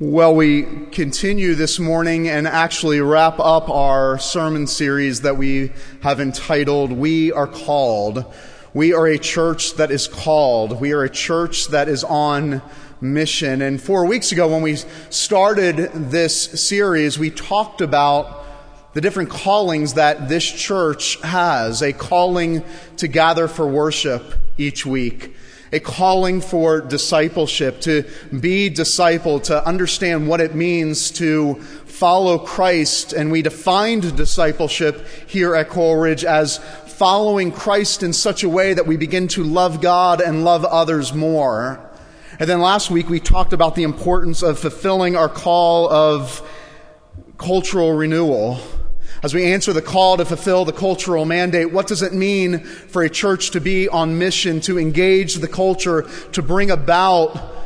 Well, we continue this morning and actually wrap up our sermon series that we have entitled, We Are Called. We are a church that is called. We are a church that is on mission. And four weeks ago, when we started this series, we talked about the different callings that this church has a calling to gather for worship each week a calling for discipleship, to be disciple, to understand what it means to follow Christ. And we defined discipleship here at Coral Ridge as following Christ in such a way that we begin to love God and love others more. And then last week we talked about the importance of fulfilling our call of cultural renewal as we answer the call to fulfill the cultural mandate, what does it mean for a church to be on mission, to engage the culture, to bring about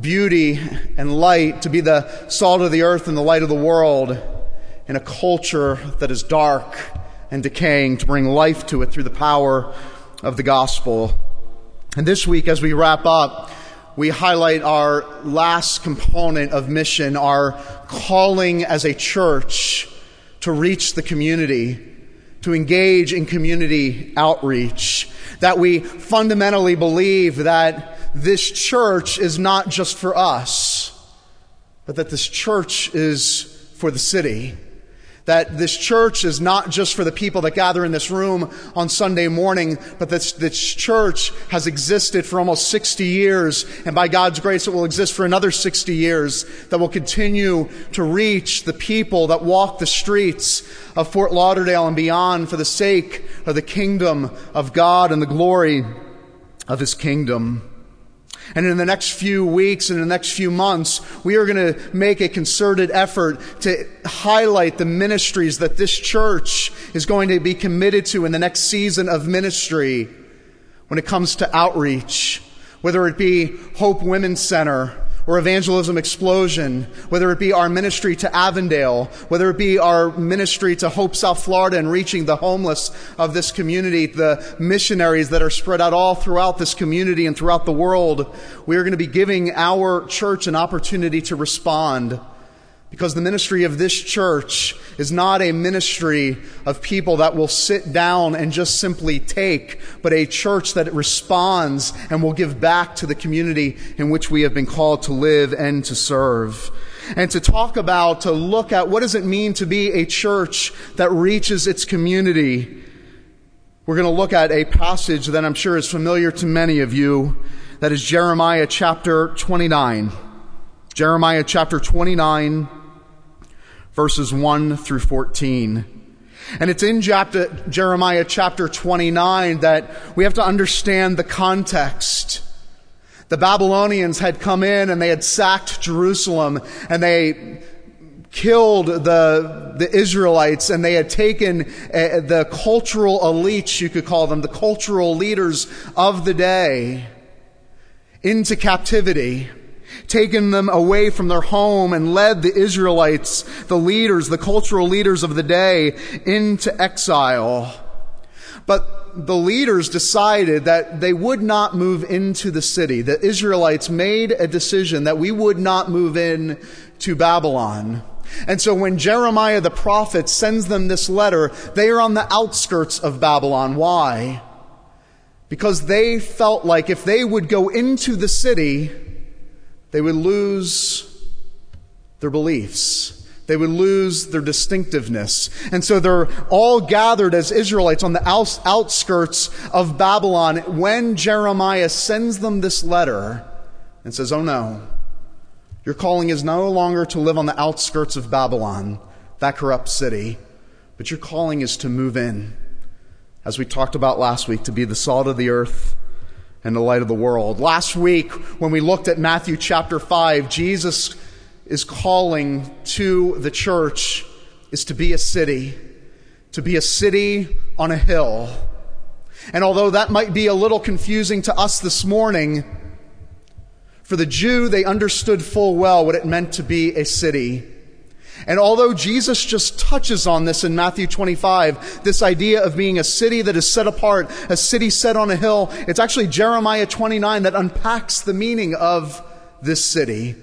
beauty and light, to be the salt of the earth and the light of the world in a culture that is dark and decaying, to bring life to it through the power of the gospel? And this week, as we wrap up, we highlight our last component of mission, our calling as a church to reach the community, to engage in community outreach, that we fundamentally believe that this church is not just for us, but that this church is for the city that this church is not just for the people that gather in this room on Sunday morning, but this, this church has existed for almost 60 years, and by God's grace, it will exist for another 60 years, that will continue to reach the people that walk the streets of Fort Lauderdale and beyond for the sake of the kingdom of God and the glory of his kingdom. And in the next few weeks and the next few months, we are going to make a concerted effort to highlight the ministries that this church is going to be committed to in the next season of ministry when it comes to outreach, whether it be Hope Women's Center or Evangelism Explosion, whether it be our ministry to Avondale, whether it be our ministry to Hope South Florida and reaching the homeless of this community, the missionaries that are spread out all throughout this community and throughout the world, we are going to be giving our church an opportunity to respond because the ministry of this church is not a ministry of people that will sit down and just simply take, but a church that responds and will give back to the community in which we have been called to live and to serve. And to talk about, to look at what does it mean to be a church that reaches its community. We're going to look at a passage that I'm sure is familiar to many of you. That is Jeremiah chapter 29. Jeremiah chapter 29 verses 1 through 14. And it's in chapter, Jeremiah chapter 29 that we have to understand the context. The Babylonians had come in and they had sacked Jerusalem and they killed the, the Israelites and they had taken uh, the cultural elites, you could call them, the cultural leaders of the day into captivity taken them away from their home and led the Israelites, the leaders, the cultural leaders of the day, into exile. But the leaders decided that they would not move into the city. The Israelites made a decision that we would not move in to Babylon. And so when Jeremiah the prophet sends them this letter, they are on the outskirts of Babylon. Why? Because they felt like if they would go into the city, they would lose their beliefs. They would lose their distinctiveness. And so they're all gathered as Israelites on the outskirts of Babylon when Jeremiah sends them this letter and says, Oh no, your calling is no longer to live on the outskirts of Babylon, that corrupt city, but your calling is to move in. As we talked about last week, to be the salt of the earth and the light of the world. Last week, when we looked at Matthew chapter 5, Jesus is calling to the church is to be a city, to be a city on a hill. And although that might be a little confusing to us this morning, for the Jew, they understood full well what it meant to be a city. And although Jesus just touches on this in Matthew 25, this idea of being a city that is set apart, a city set on a hill, it's actually Jeremiah 29 that unpacks the meaning of this city.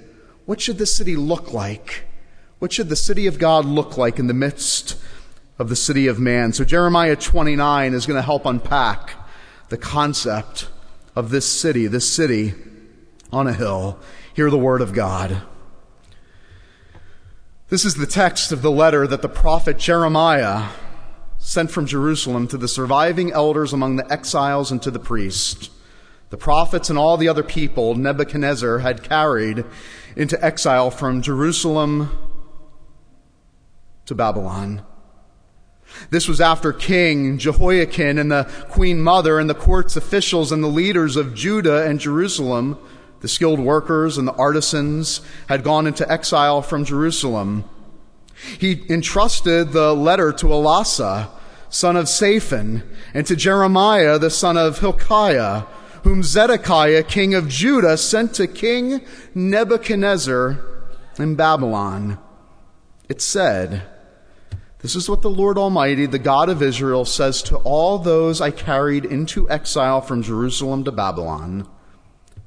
what should this city look like? What should the city of God look like in the midst of the city of man? So Jeremiah 29 is going to help unpack the concept of this city, this city on a hill. Hear the word of God. This is the text of the letter that the prophet Jeremiah sent from Jerusalem to the surviving elders among the exiles and to the priests. The prophets and all the other people Nebuchadnezzar had carried into exile from Jerusalem to Babylon. This was after King Jehoiakim and the Queen Mother and the court's officials and the leaders of Judah and Jerusalem, the skilled workers and the artisans, had gone into exile from Jerusalem. He entrusted the letter to Elasah, son of Shaphan, and to Jeremiah, the son of Hilkiah, whom Zedekiah, king of Judah, sent to King Nebuchadnezzar in Babylon. It said, This is what the Lord Almighty, the God of Israel, says to all those I carried into exile from Jerusalem to Babylon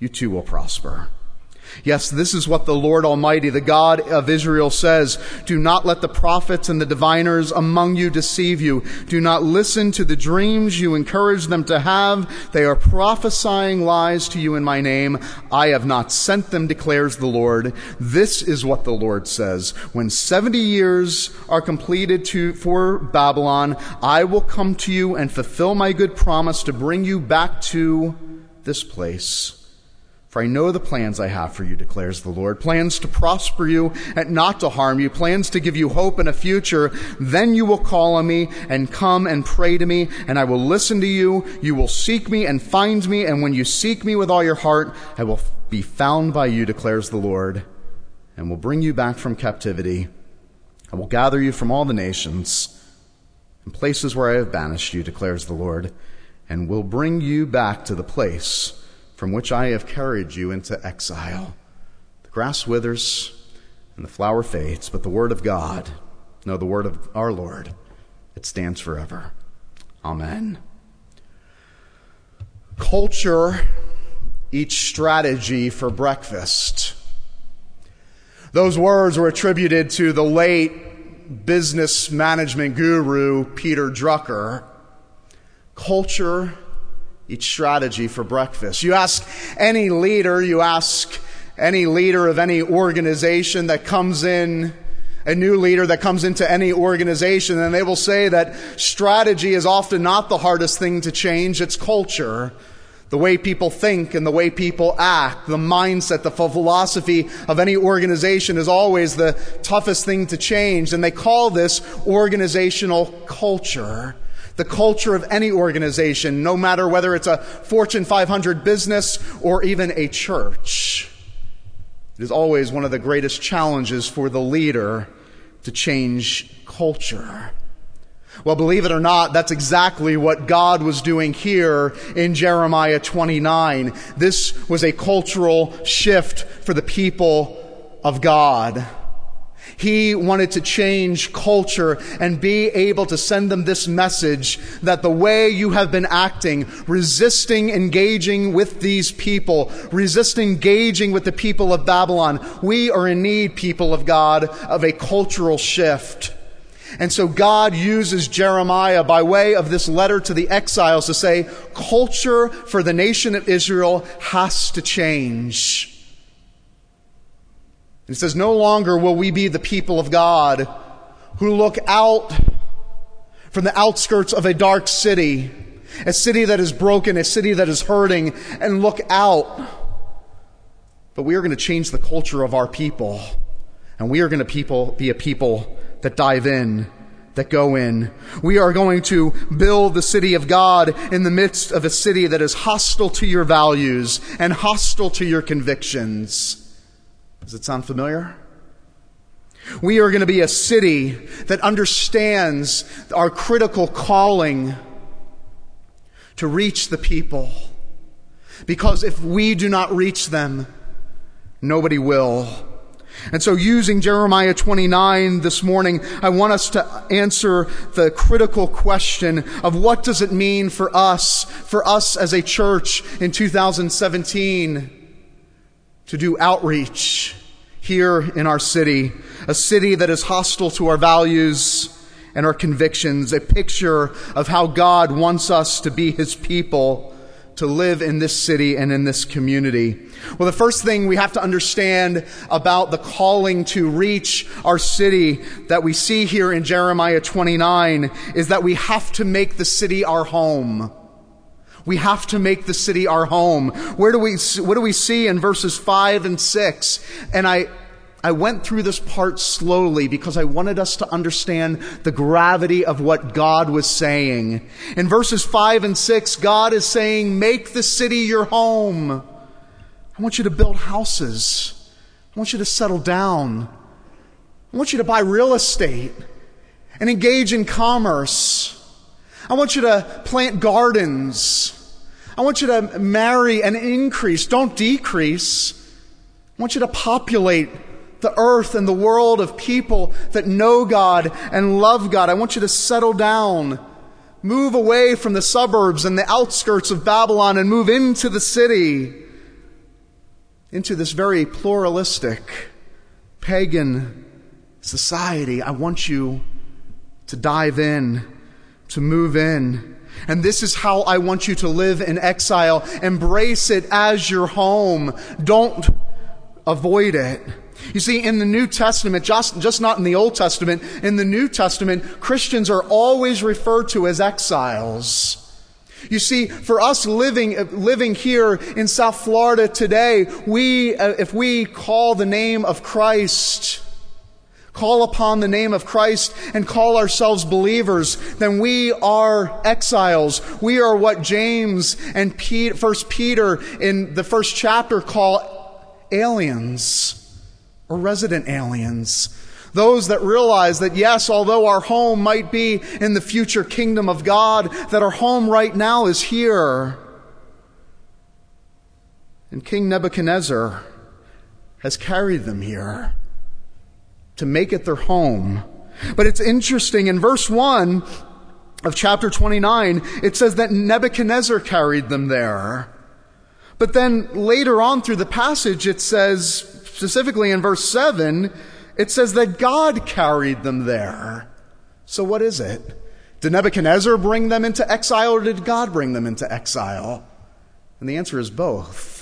you too will prosper. Yes, this is what the Lord Almighty, the God of Israel says. Do not let the prophets and the diviners among you deceive you. Do not listen to the dreams you encourage them to have. They are prophesying lies to you in my name. I have not sent them, declares the Lord. This is what the Lord says. When 70 years are completed to, for Babylon, I will come to you and fulfill my good promise to bring you back to this place. For I know the plans I have for you, declares the Lord. Plans to prosper you and not to harm you. Plans to give you hope and a future. Then you will call on me and come and pray to me, and I will listen to you. You will seek me and find me, and when you seek me with all your heart, I will be found by you, declares the Lord, and will bring you back from captivity. I will gather you from all the nations and places where I have banished you, declares the Lord, and will bring you back to the place from which I have carried you into exile. The grass withers and the flower fades, but the word of God, no, the word of our Lord, it stands forever. Amen. Culture eats strategy for breakfast. Those words were attributed to the late business management guru Peter Drucker. Culture each strategy for breakfast. You ask any leader, you ask any leader of any organization that comes in, a new leader that comes into any organization, and they will say that strategy is often not the hardest thing to change, it's culture. The way people think and the way people act, the mindset, the philosophy of any organization is always the toughest thing to change. And they call this organizational culture the culture of any organization, no matter whether it's a Fortune 500 business or even a church. It is always one of the greatest challenges for the leader to change culture. Well, believe it or not, that's exactly what God was doing here in Jeremiah 29. This was a cultural shift for the people of God. He wanted to change culture and be able to send them this message that the way you have been acting, resisting engaging with these people, resisting engaging with the people of Babylon, we are in need, people of God, of a cultural shift. And so God uses Jeremiah by way of this letter to the exiles to say, culture for the nation of Israel has to change. He says, No longer will we be the people of God who look out from the outskirts of a dark city, a city that is broken, a city that is hurting, and look out. But we are going to change the culture of our people. And we are going to people, be a people that dive in, that go in. We are going to build the city of God in the midst of a city that is hostile to your values and hostile to your convictions Does it sound familiar? We are going to be a city that understands our critical calling to reach the people. Because if we do not reach them, nobody will. And so, using Jeremiah 29 this morning, I want us to answer the critical question of what does it mean for us, for us as a church in 2017 to do outreach here in our city, a city that is hostile to our values and our convictions, a picture of how God wants us to be his people to live in this city and in this community. Well, the first thing we have to understand about the calling to reach our city that we see here in Jeremiah 29 is that we have to make the city our home. We have to make the city our home. Where do we, what do we see in verses 5 and 6? And I, I went through this part slowly because I wanted us to understand the gravity of what God was saying. In verses 5 and 6, God is saying, Make the city your home. I want you to build houses. I want you to settle down. I want you to buy real estate and engage in commerce. I want you to plant gardens. I want you to marry and increase, don't decrease. I want you to populate the earth and the world of people that know God and love God. I want you to settle down. Move away from the suburbs and the outskirts of Babylon and move into the city, into this very pluralistic, pagan society. I want you to dive in, to move in. And this is how I want you to live in exile. Embrace it as your home. Don't avoid it. You see, in the New Testament, just, just not in the Old Testament, in the New Testament, Christians are always referred to as exiles. You see, for us living, living here in South Florida today, we, uh, if we call the name of Christ, call upon the name of Christ and call ourselves believers, then we are exiles. We are what James and First Peter in the first chapter call aliens or resident aliens. Those that realize that yes, although our home might be in the future kingdom of God, that our home right now is here. And King Nebuchadnezzar has carried them here to make it their home. But it's interesting in verse 1 of chapter 29, it says that Nebuchadnezzar carried them there. But then later on through the passage, it says specifically in verse 7, it says that God carried them there. So what is it? Did Nebuchadnezzar bring them into exile or did God bring them into exile? And the answer is both.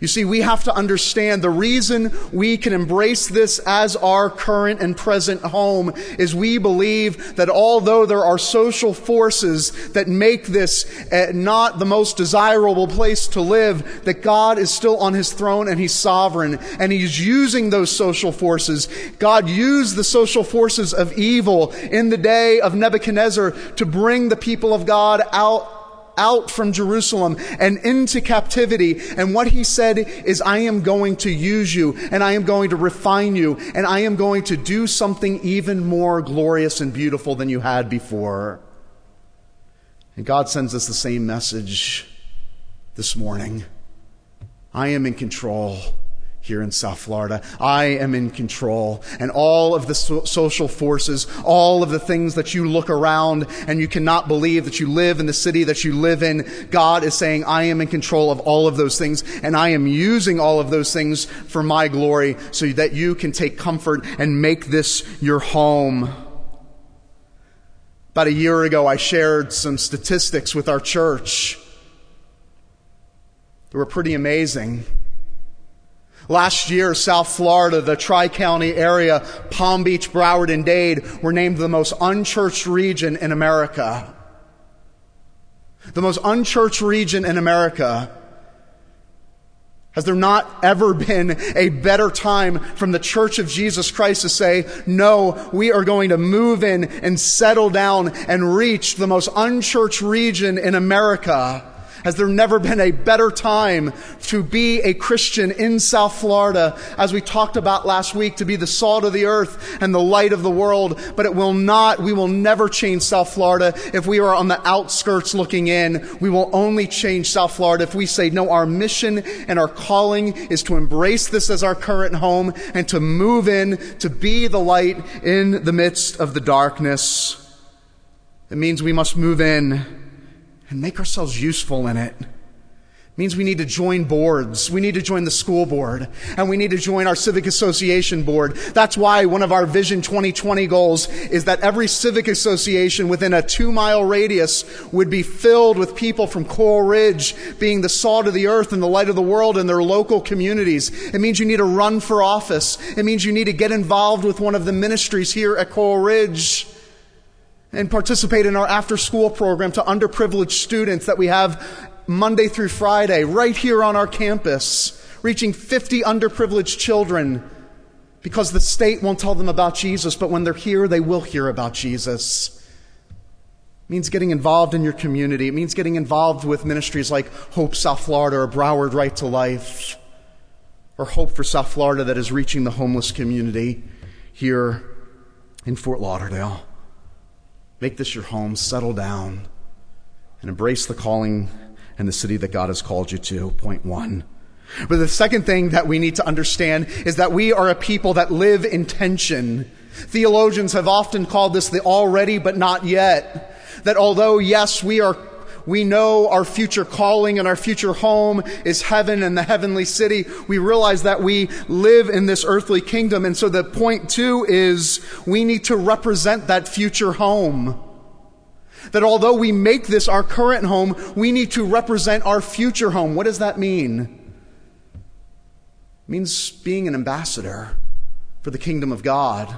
You see, we have to understand the reason we can embrace this as our current and present home is we believe that although there are social forces that make this uh, not the most desirable place to live, that God is still on his throne and he's sovereign and he's using those social forces. God used the social forces of evil in the day of Nebuchadnezzar to bring the people of God out out from Jerusalem and into captivity. And what he said is, I am going to use you and I am going to refine you and I am going to do something even more glorious and beautiful than you had before. And God sends us the same message this morning. I am in control here in South Florida. I am in control. And all of the so- social forces, all of the things that you look around and you cannot believe that you live in the city that you live in, God is saying, I am in control of all of those things. And I am using all of those things for my glory so that you can take comfort and make this your home. About a year ago, I shared some statistics with our church. They were pretty amazing. Last year, South Florida, the Tri County area, Palm Beach, Broward, and Dade were named the most unchurched region in America. The most unchurched region in America. Has there not ever been a better time from the Church of Jesus Christ to say, no, we are going to move in and settle down and reach the most unchurched region in America? Has there never been a better time to be a Christian in South Florida, as we talked about last week, to be the salt of the earth and the light of the world? But it will not, we will never change South Florida if we are on the outskirts looking in. We will only change South Florida if we say, no, our mission and our calling is to embrace this as our current home and to move in, to be the light in the midst of the darkness. It means we must move in and make ourselves useful in it. means we need to join boards. We need to join the school board and we need to join our civic association board. That's why one of our Vision 2020 goals is that every civic association within a two mile radius would be filled with people from Coral Ridge being the salt of the earth and the light of the world in their local communities. It means you need to run for office. It means you need to get involved with one of the ministries here at Coral Ridge and participate in our after school program to underprivileged students that we have Monday through Friday right here on our campus, reaching 50 underprivileged children because the state won't tell them about Jesus, but when they're here, they will hear about Jesus. It means getting involved in your community. It means getting involved with ministries like Hope South Florida or Broward Right to Life or Hope for South Florida that is reaching the homeless community here in Fort Lauderdale. Make this your home, settle down, and embrace the calling and the city that God has called you to. Point one. But the second thing that we need to understand is that we are a people that live in tension. Theologians have often called this the already but not yet. That although, yes, we are we know our future calling and our future home is heaven and the heavenly city. We realize that we live in this earthly kingdom. And so the point two is we need to represent that future home. That although we make this our current home, we need to represent our future home. What does that mean? It means being an ambassador for the kingdom of God.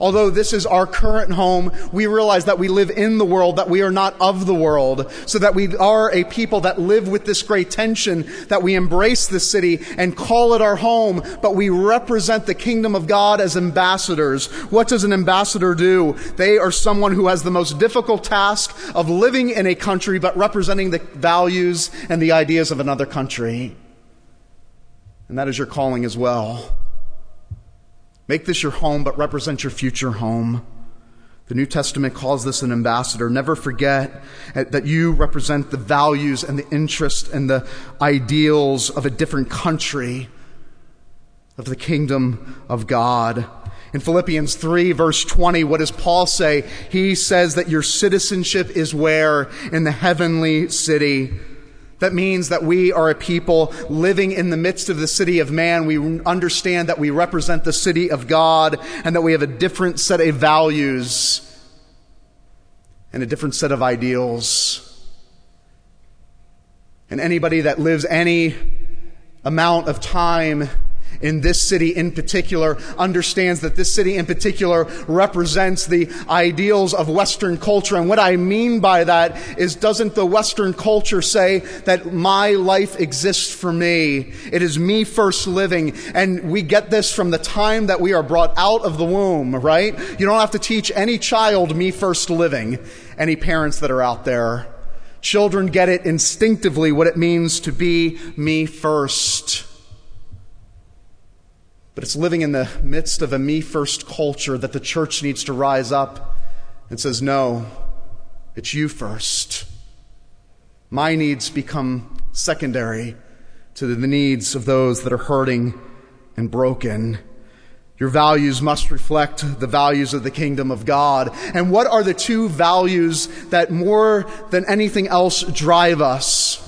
Although this is our current home, we realize that we live in the world, that we are not of the world, so that we are a people that live with this great tension, that we embrace the city and call it our home, but we represent the kingdom of God as ambassadors. What does an ambassador do? They are someone who has the most difficult task of living in a country, but representing the values and the ideas of another country. And that is your calling as well. Make this your home, but represent your future home. The New Testament calls this an ambassador. Never forget that you represent the values and the interests and the ideals of a different country, of the kingdom of God. In Philippians 3, verse 20, what does Paul say? He says that your citizenship is where? In the heavenly city. That means that we are a people living in the midst of the city of man. We understand that we represent the city of God and that we have a different set of values and a different set of ideals. And anybody that lives any amount of time in this city in particular understands that this city in particular represents the ideals of Western culture. And what I mean by that is doesn't the Western culture say that my life exists for me? It is me first living. And we get this from the time that we are brought out of the womb, right? You don't have to teach any child me first living. Any parents that are out there. Children get it instinctively what it means to be me first. But it's living in the midst of a me first culture that the church needs to rise up and says, no, it's you first. My needs become secondary to the needs of those that are hurting and broken. Your values must reflect the values of the kingdom of God. And what are the two values that more than anything else drive us?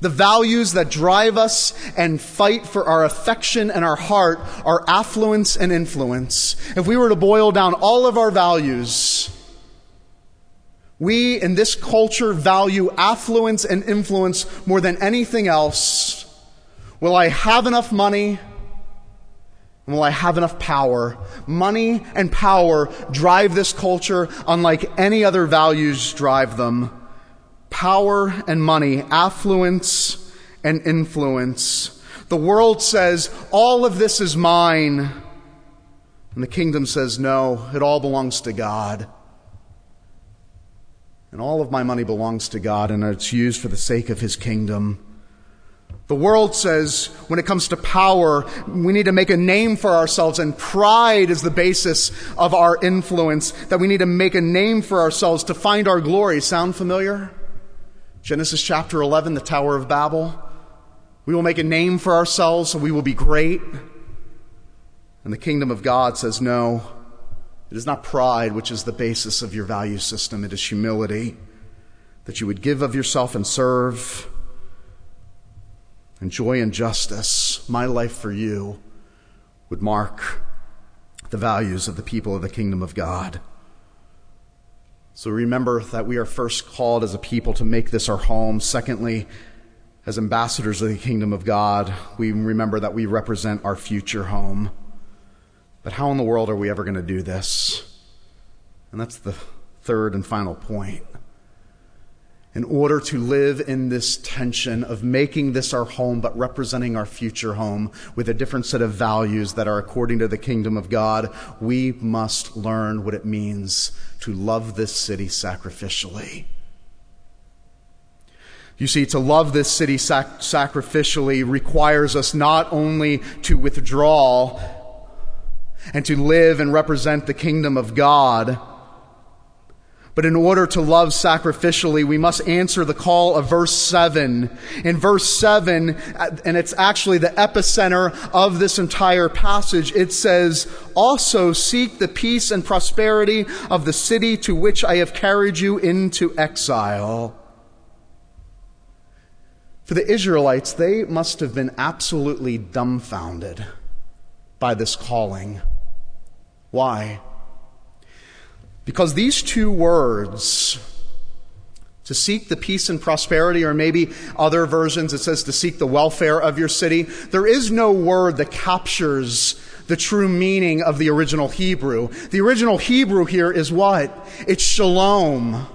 The values that drive us and fight for our affection and our heart are affluence and influence. If we were to boil down all of our values, we in this culture value affluence and influence more than anything else. Will I have enough money? Will I have enough power? Money and power drive this culture unlike any other values drive them power and money, affluence and influence. The world says, all of this is mine. And the kingdom says, no, it all belongs to God. And all of my money belongs to God and it's used for the sake of his kingdom. The world says when it comes to power, we need to make a name for ourselves, and pride is the basis of our influence, that we need to make a name for ourselves to find our glory. Sound familiar? Genesis chapter 11, the Tower of Babel. We will make a name for ourselves, so we will be great. And the kingdom of God says, no, it is not pride which is the basis of your value system, it is humility, that you would give of yourself and serve and joy and justice, my life for you, would mark the values of the people of the kingdom of God. So remember that we are first called as a people to make this our home. Secondly, as ambassadors of the kingdom of God, we remember that we represent our future home. But how in the world are we ever going to do this? And that's the third and final point in order to live in this tension of making this our home, but representing our future home with a different set of values that are according to the kingdom of God, we must learn what it means to love this city sacrificially. You see, to love this city sac- sacrificially requires us not only to withdraw and to live and represent the kingdom of God, but in order to love sacrificially, we must answer the call of verse 7. In verse 7, and it's actually the epicenter of this entire passage, it says, Also seek the peace and prosperity of the city to which I have carried you into exile. For the Israelites, they must have been absolutely dumbfounded by this calling. Why? Because these two words, to seek the peace and prosperity, or maybe other versions it says to seek the welfare of your city, there is no word that captures the true meaning of the original Hebrew. The original Hebrew here is what? It's shalom.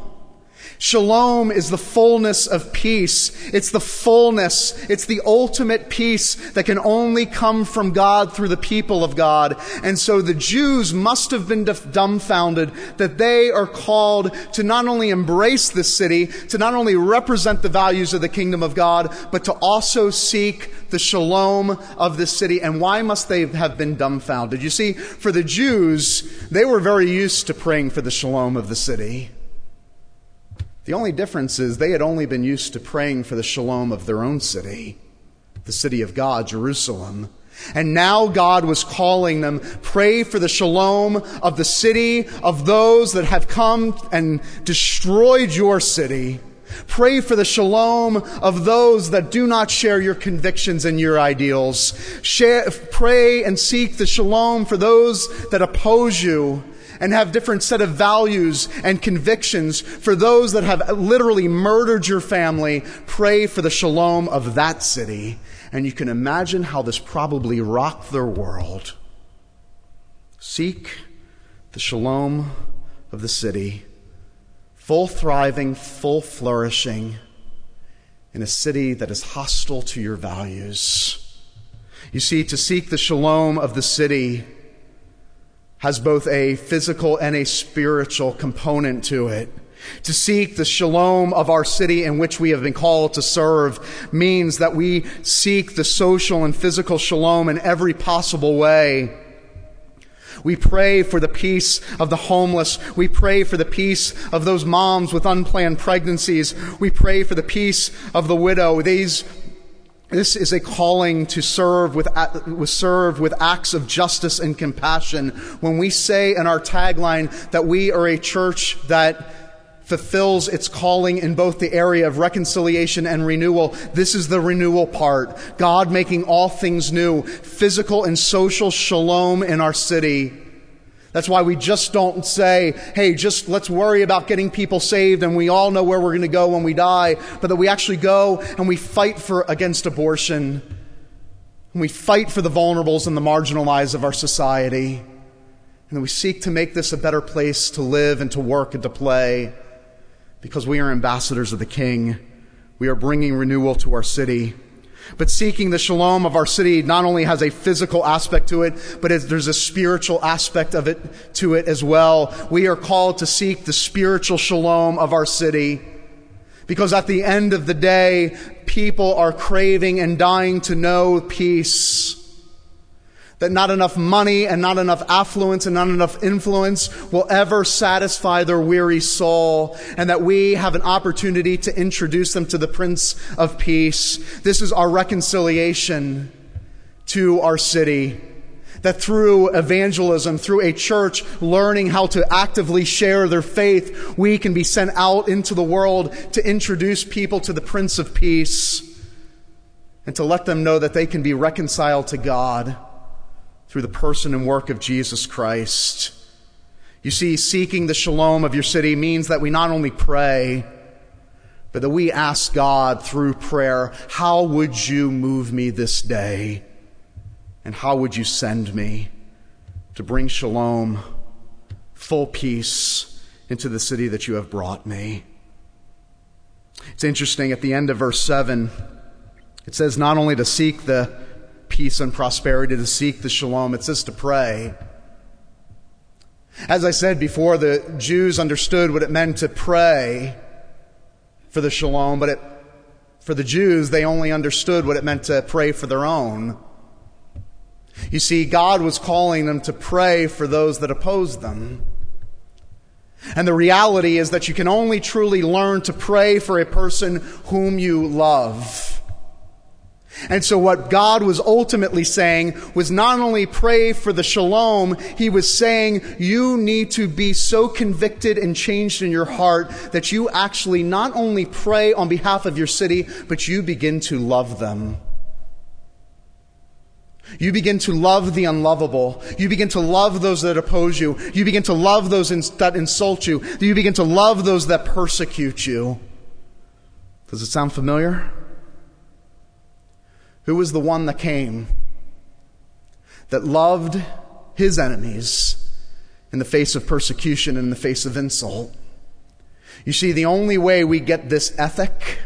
Shalom is the fullness of peace. It's the fullness. It's the ultimate peace that can only come from God through the people of God. And so the Jews must have been dumbfounded that they are called to not only embrace the city, to not only represent the values of the kingdom of God, but to also seek the shalom of the city. And why must they have been dumbfounded? You see, for the Jews, they were very used to praying for the shalom of the city. The only difference is they had only been used to praying for the shalom of their own city, the city of God, Jerusalem. And now God was calling them, pray for the shalom of the city, of those that have come and destroyed your city. Pray for the shalom of those that do not share your convictions and your ideals. Share, pray and seek the shalom for those that oppose you and have different set of values and convictions for those that have literally murdered your family pray for the shalom of that city. And you can imagine how this probably rocked their world. Seek the shalom of the city full thriving full flourishing in a city that is hostile to your values. You see to seek the shalom of the city has both a physical and a spiritual component to it. To seek the shalom of our city in which we have been called to serve means that we seek the social and physical shalom in every possible way. We pray for the peace of the homeless. We pray for the peace of those moms with unplanned pregnancies. We pray for the peace of the widow. These this is a calling to serve with, serve with acts of justice and compassion. When we say in our tagline that we are a church that fulfills its calling in both the area of reconciliation and renewal. This is the renewal part. God making all things new, physical and social shalom in our city. That's why we just don't say, hey, just let's worry about getting people saved and we all know where we're going to go when we die, but that we actually go and we fight for against abortion. And we fight for the vulnerables and the marginalized of our society. And we seek to make this a better place to live and to work and to play because we are ambassadors of the King. We are bringing renewal to our city. But seeking the shalom of our city not only has a physical aspect to it, but there's a spiritual aspect of it to it as well. We are called to seek the spiritual shalom of our city. Because at the end of the day, people are craving and dying to know peace. That not enough money and not enough affluence and not enough influence will ever satisfy their weary soul, and that we have an opportunity to introduce them to the Prince of Peace. This is our reconciliation to our city. That through evangelism, through a church learning how to actively share their faith, we can be sent out into the world to introduce people to the Prince of Peace and to let them know that they can be reconciled to God through the person and work of Jesus Christ. You see, seeking the shalom of your city means that we not only pray, but that we ask God through prayer, How would you move me this day? And how would you send me to bring shalom, full peace into the city that you have brought me? It's interesting at the end of verse 7, it says not only to seek the peace and prosperity, to seek the shalom. It says to pray. As I said before, the Jews understood what it meant to pray for the shalom, but it, for the Jews, they only understood what it meant to pray for their own. You see, God was calling them to pray for those that opposed them. And the reality is that you can only truly learn to pray for a person whom you love. And so what God was ultimately saying was not only pray for the shalom, he was saying you need to be so convicted and changed in your heart that you actually not only pray on behalf of your city, but you begin to love them. You begin to love the unlovable. You begin to love those that oppose you. You begin to love those that insult you. You begin to love those that persecute you. Does it sound familiar? Who was the one that came that loved his enemies in the face of persecution, and in the face of insult? You see, the only way we get this ethic,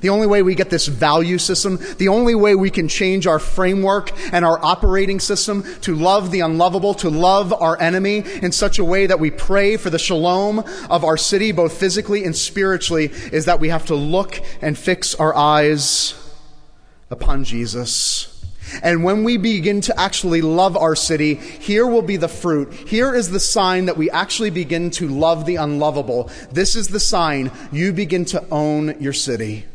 the only way we get this value system, the only way we can change our framework and our operating system to love the unlovable, to love our enemy in such a way that we pray for the shalom of our city, both physically and spiritually, is that we have to look and fix our eyes upon Jesus. And when we begin to actually love our city, here will be the fruit. Here is the sign that we actually begin to love the unlovable. This is the sign you begin to own your city.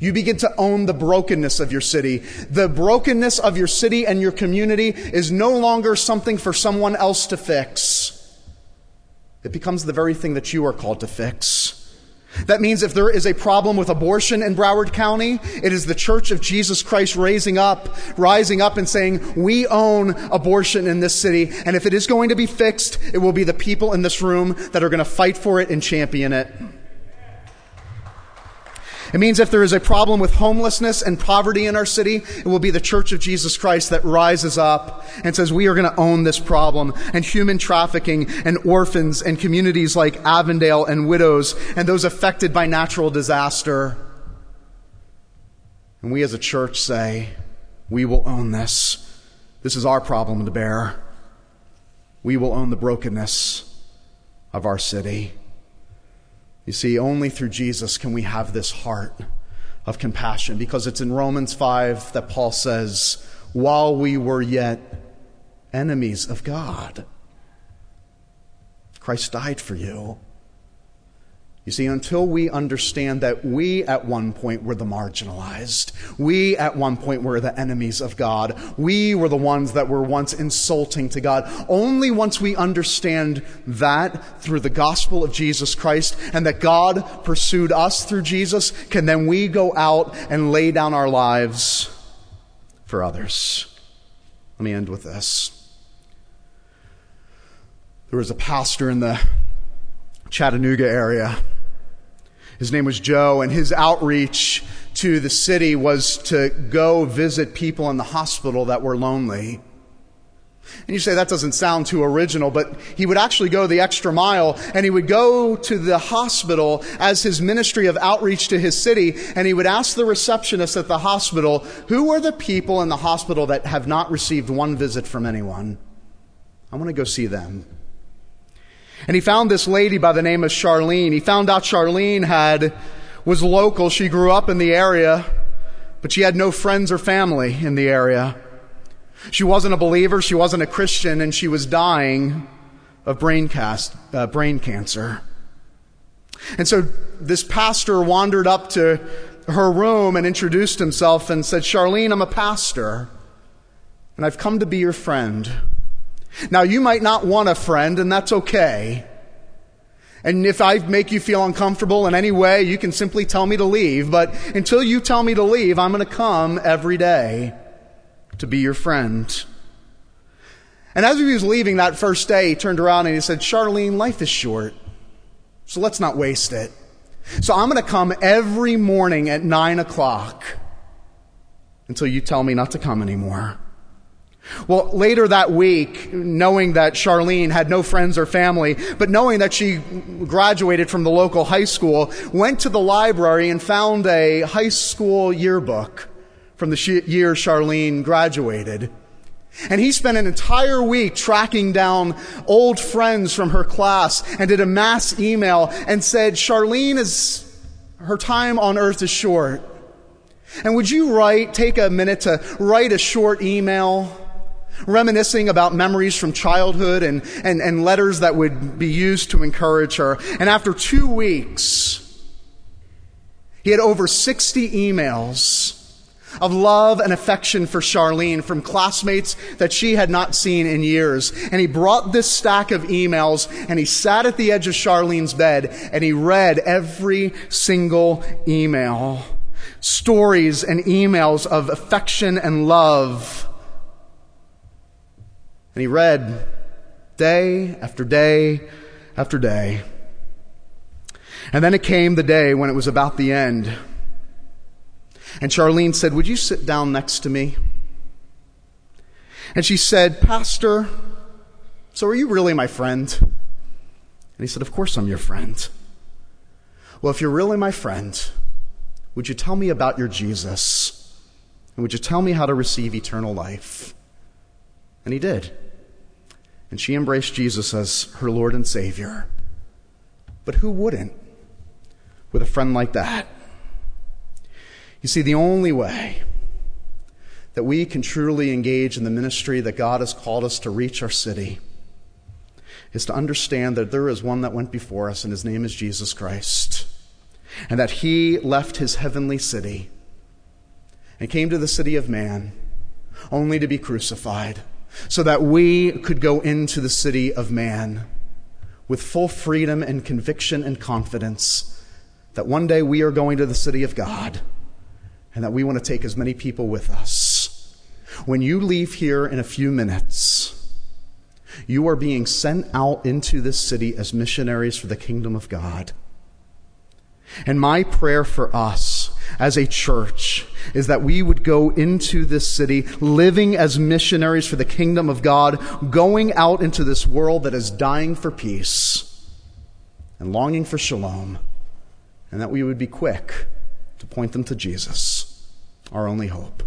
You begin to own the brokenness of your city. The brokenness of your city and your community is no longer something for someone else to fix. It becomes the very thing that you are called to fix. That means if there is a problem with abortion in Broward County, it is the Church of Jesus Christ raising up, rising up and saying, we own abortion in this city. And if it is going to be fixed, it will be the people in this room that are going to fight for it and champion it. It means if there is a problem with homelessness and poverty in our city, it will be the Church of Jesus Christ that rises up and says, we are going to own this problem. And human trafficking and orphans and communities like Avondale and widows and those affected by natural disaster. And we as a church say, we will own this. This is our problem to bear. We will own the brokenness of our city. You see, only through Jesus can we have this heart of compassion because it's in Romans 5 that Paul says, while we were yet enemies of God, Christ died for you. You see, until we understand that we at one point were the marginalized, we at one point were the enemies of God, we were the ones that were once insulting to God, only once we understand that through the gospel of Jesus Christ and that God pursued us through Jesus, can then we go out and lay down our lives for others. Let me end with this. There was a pastor in the Chattanooga area his name was Joe, and his outreach to the city was to go visit people in the hospital that were lonely. And you say that doesn't sound too original, but he would actually go the extra mile and he would go to the hospital as his ministry of outreach to his city and he would ask the receptionist at the hospital, who are the people in the hospital that have not received one visit from anyone? I want to go see them. And he found this lady by the name of Charlene. He found out Charlene had, was local. She grew up in the area, but she had no friends or family in the area. She wasn't a believer, she wasn't a Christian, and she was dying of brain, cast, uh, brain cancer. And so this pastor wandered up to her room and introduced himself and said, Charlene, I'm a pastor, and I've come to be your friend. Now, you might not want a friend, and that's okay. And if I make you feel uncomfortable in any way, you can simply tell me to leave. But until you tell me to leave, I'm going to come every day to be your friend. And as he was leaving that first day, he turned around and he said, Charlene, life is short, so let's not waste it. So I'm going to come every morning at nine o'clock until you tell me not to come anymore. Well, later that week, knowing that Charlene had no friends or family, but knowing that she graduated from the local high school, went to the library and found a high school yearbook from the year Charlene graduated. And he spent an entire week tracking down old friends from her class and did a mass email and said, Charlene is, her time on earth is short. And would you write, take a minute to write a short email reminiscing about memories from childhood and, and, and letters that would be used to encourage her. And after two weeks, he had over 60 emails of love and affection for Charlene from classmates that she had not seen in years. And he brought this stack of emails and he sat at the edge of Charlene's bed and he read every single email. Stories and emails of affection and love. And he read day after day after day. And then it came the day when it was about the end. And Charlene said, Would you sit down next to me? And she said, Pastor, so are you really my friend? And he said, Of course I'm your friend. Well, if you're really my friend, would you tell me about your Jesus? And would you tell me how to receive eternal life? And he did. And she embraced Jesus as her Lord and Savior. But who wouldn't with a friend like that? You see, the only way that we can truly engage in the ministry that God has called us to reach our city is to understand that there is one that went before us, and his name is Jesus Christ, and that he left his heavenly city and came to the city of man only to be crucified, so that we could go into the city of man with full freedom and conviction and confidence that one day we are going to the city of God and that we want to take as many people with us. When you leave here in a few minutes, you are being sent out into this city as missionaries for the kingdom of God. And my prayer for us as a church is that we would go into this city living as missionaries for the kingdom of God, going out into this world that is dying for peace and longing for shalom, and that we would be quick to point them to Jesus, our only hope.